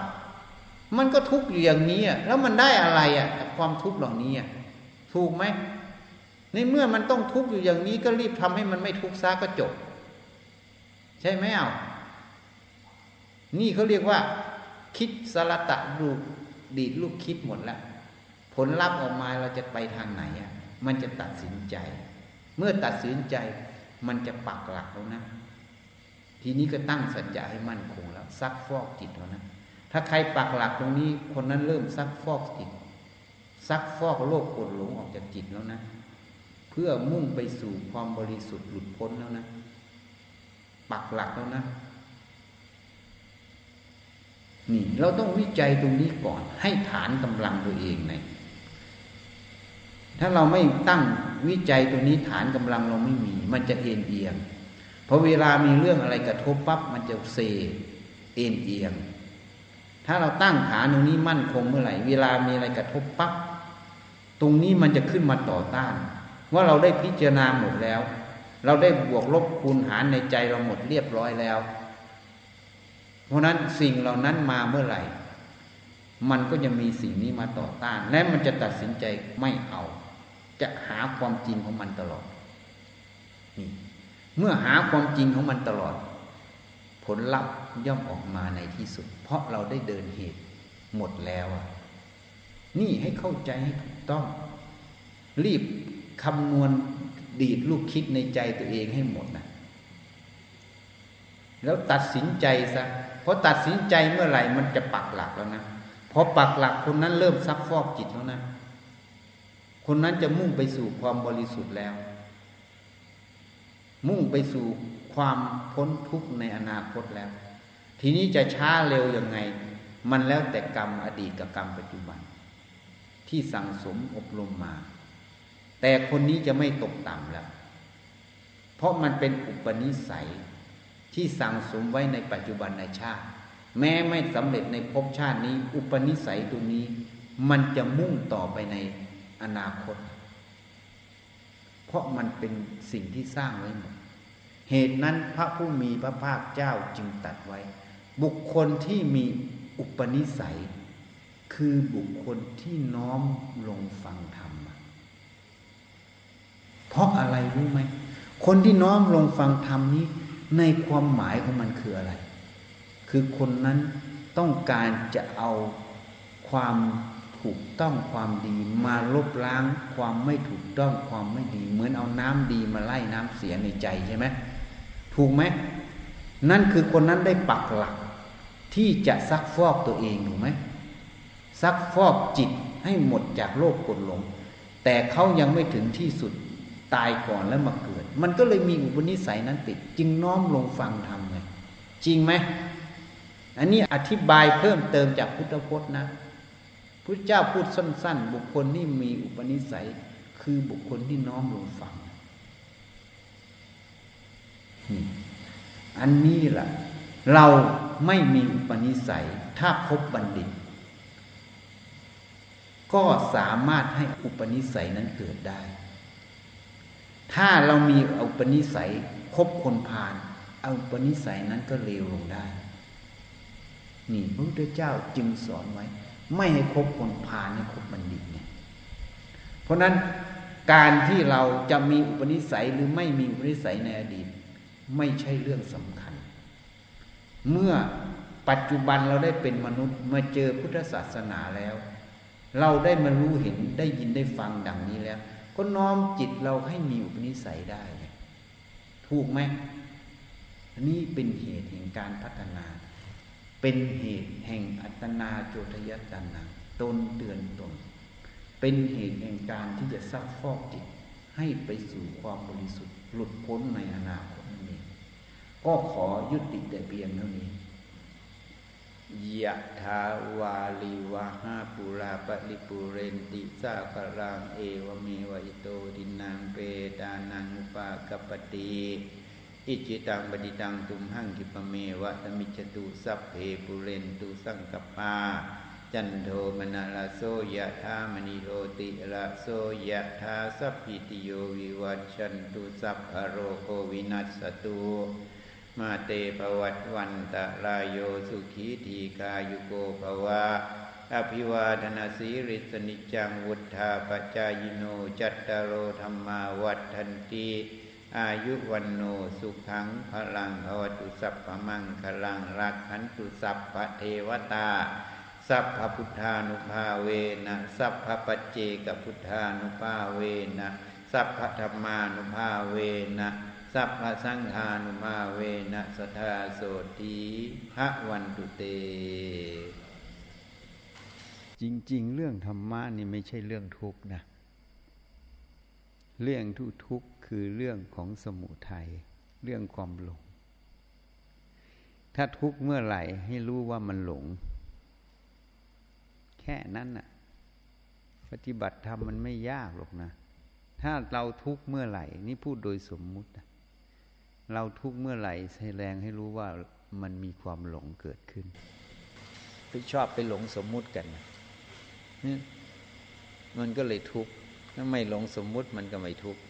มันก็ทุกข์อยู่อย่างนี้อะแล้วมันได้อะไรอะกับความทุกข์เหล่านี้อะถูกไหมในเมื่อมันต้องทุกข์อยู่อย่างนี้ก็รีบทำให้มันไม่ทุกข์ซะก็จบ ใช่ไหมเอานี่เขาเรียกว่า คิดสารตะลูกดีดลูกคิดหมดแล้ว ผลลัพธ์ออกมาเราจะไปทางไหนอะมันจะตัดสินใจ เมื่อตัดสินใจมันจะปักหลักแล้วนะ ทีนี้ก็ตั้งสัจจะให้มั่นคงแล้ว ซักฟอกจิตแล้วนะถ้าใครปักหลักตรงนี้ คนนั้นเริ่มซักฟอกจิต ซักฟอกโลกกดหลงออกจากจิตแล้วนะ เพื่อมุ่งไปสู่ความบริสุทธิ์หลุดพ้นแล้วนะ ปักหลักแล้วนะนี่เราต้องวิจัยตรงนี้ก่อน ให้ฐานกำลังตัวเองใน ถ้าเราไม่ตั้งวิจัยตรงนี้ฐานกำลังเราไม่มี มันจะเอียงเอียงพอเวลามีเรื่องอะไรกระทบปั๊บมันจะเซเอ็นเอียง ถ้าเราตั้งฐานตรงนี้มั่นคงเมื่อไหร่ เวลามีอะไรกระทบปั๊บตรงนี้มันจะขึ้นมาต่อต้าน ว่าเราได้พิจารณาหมดแล้ว เราได้บวกลบคูณหารในใจเราหมดเรียบร้อยแล้ว เพราะนั้นสิ่งเหล่านั้นมาเมื่อไหร่ มันก็จะมีสิ่งนี้มาต่อต้าน และมันจะตัดสินใจไม่เอา จะหาความจริงของมันตลอดนี่เมื่อหาความจริงของมันตลอด ผลลัพธ์ย่อมออกมาในที่สุด เพราะเราได้เดินเหตุหมดแล้วนี่ให้เข้าใจให้ถูกต้อง รีบคำนวณดีดลูกคิดในใจตัวเองให้หมดนะแล้วตัดสินใจซะเพอตัดสินใจเมื่อไหร่มันจะปักหลักแล้วนะพอปักหลักคนนั้นเริ่มซักฟอกจิตแล้วนะ คนนั้นจะมุ่งไปสู่ความบริสุทธิ์แล้ว มุ่งไปสู่ความพ้นทุกข์ในอนาคตแล้ว ทีนี้จะช้าเร็วยังไง มันแล้วแต่กรรมอดีตกับกรรมปัจจุบัน ที่สั่งสมอบรมมา แต่คนนี้จะไม่ตกต่ำแล้ว เพราะมันเป็นอุปนิสัยที่สั่งสมไว้ในปัจจุบันในชาติ แม้ไม่สำเร็จในภพชาตินี้ อุปนิสัยตัวนี้ มันจะมุ่งต่อไปใน อนาคต เพราะมันเป็นสิ่งที่สร้างไว้หมดเหตุนั้นพระผู้มีพระภาคเจ้าจึงตัดไว้ บุคคลที่มีอุปนิสัย คือบุคคลที่น้อมลงฟังธรรม เพราะอะไรรู้ไหม คนที่น้อมลงฟังธรรมนี้ ในความหมายของมันคืออะไร คือคนนั้นต้องการจะเอาความ ถูกต้องความดีมาลบล้างความไม่ถูกต้องความไม่ดี เหมือนเอาน้ำดีมาไล่น้ำเสียในใจใช่ไหมถูกไหมนั่นคือคนนั้นได้ปักหลัก ที่จะซักฟอกตัวเองถูกไหมซักฟอกจิตให้หมดจากโลกกดหลง แต่เขายังไม่ถึงที่สุดตายก่อนแล้วมาเกิด มันก็เลยมีอุปนิสัยนั้นติด จึงน้อมลงฟังทำไงจริงไหมอันนี้อธิบายเพิ่มเติมจากพุทธพจน์นะ พระเจ้าพูดสั้น ๆ บุคคลที่มีอุปนิสัย คือบุคคลที่น้อมลงฟังอันนี้แหละเราไม่มีอุปนิสัย ถ้าพบบัณฑิต ก็สามารถให้อุปนิสัยนั้นเกิดได้ ถ้าเรามีอุปนิสัยคบคนพาลอุปนิสัยนั้นก็เลวลงได้ นี่พระพุทธเจ้าจึงสอนไว้ ไม่ให้คบคนพาลให้คบบัณฑิตเนี่ยเพราะนั้นการที่เราจะมีอุปนิสัยหรือไม่มีอุปนิสัยในอดีต ไม่ใช่เรื่องสำคัญ เมื่อปัจจุบันเราได้เป็นมนุษย์มาเจอพุทธศาสนาแล้ว เราได้มารู้เห็นได้ยินได้ฟังดังนี้แล้ว ก็น้อมจิตเราให้มีอุปนิสัยได้ ถูกไหมนนี้เป็นเหตุแห่งการพัฒนา เป็นเหตุแห่งอัตนาโจทยจันนาตนเตือนตน เป็นเหตุแห่งการที่จะซักฟอกจิตให้ไปสู่ความบริสุทธิ์หลุดพ้นในอนาคตนั่นเองก็ขอยุติแต่เพียงเท่านี้ยะทาวาลีวาหาปุราปริปุเรนติสาครังเอวเมวิโตทินนังเปตานัง อุปะกัปปะติ อิจฉิตังปัตถิตังตุมหัง ขิปปะเมวะ สะมิชฌะตุสัพเพปูเรนตุสังกัปปา จันโท ปัณณะระโส ยะถา มะณิโชติระโส ยะถาสัพพีติโยวิวัชชันตุสัพพะโรโควินัสสะตุมาเต ภะวัตวันตะราโยสุขีทีฆายุโก ภะวะอภิวาทนาสีริสนิจังวุธาปจายโนจัตตารโอธรรมาวัฏทันตี อายุวันโนสุขังพลังภวตุสัพพมังคลังรักขันตุสัพพเทวตา สัพพพุทธานุภาเวนะสัพพปัจเจกพุทธานุภาเวนะสัพพธรรมานุภาเวนะสัพพสังฆานุภาเวนะสทาโสตีพระวันตุเต จริง ๆ เรื่องธรรมะนี่ไม่ใช่เรื่องทุกข์นะ เรื่องทุทุกข์ คือเรื่องของสมุทัยเรื่องความหลง ถ้าทุกข์เมื่อไหร่ให้รู้ว่ามันหลง แค่นั้นน่ะ ปฏิบัติธรรมมันไม่ยากหรอกนะ ถ้าเราทุกข์เมื่อไหร่ นี่พูดโดยสมมุตินะเราทุกข์เมื่อไหร่ใช้แรงให้รู้ว่ามันมีความหลงเกิดขึ้นไปชอบไปหลงสมมุติกันนี่มันก็เลยทุกข์ถ้าไม่หลงสมมุติมันก็ไม่ทุกข์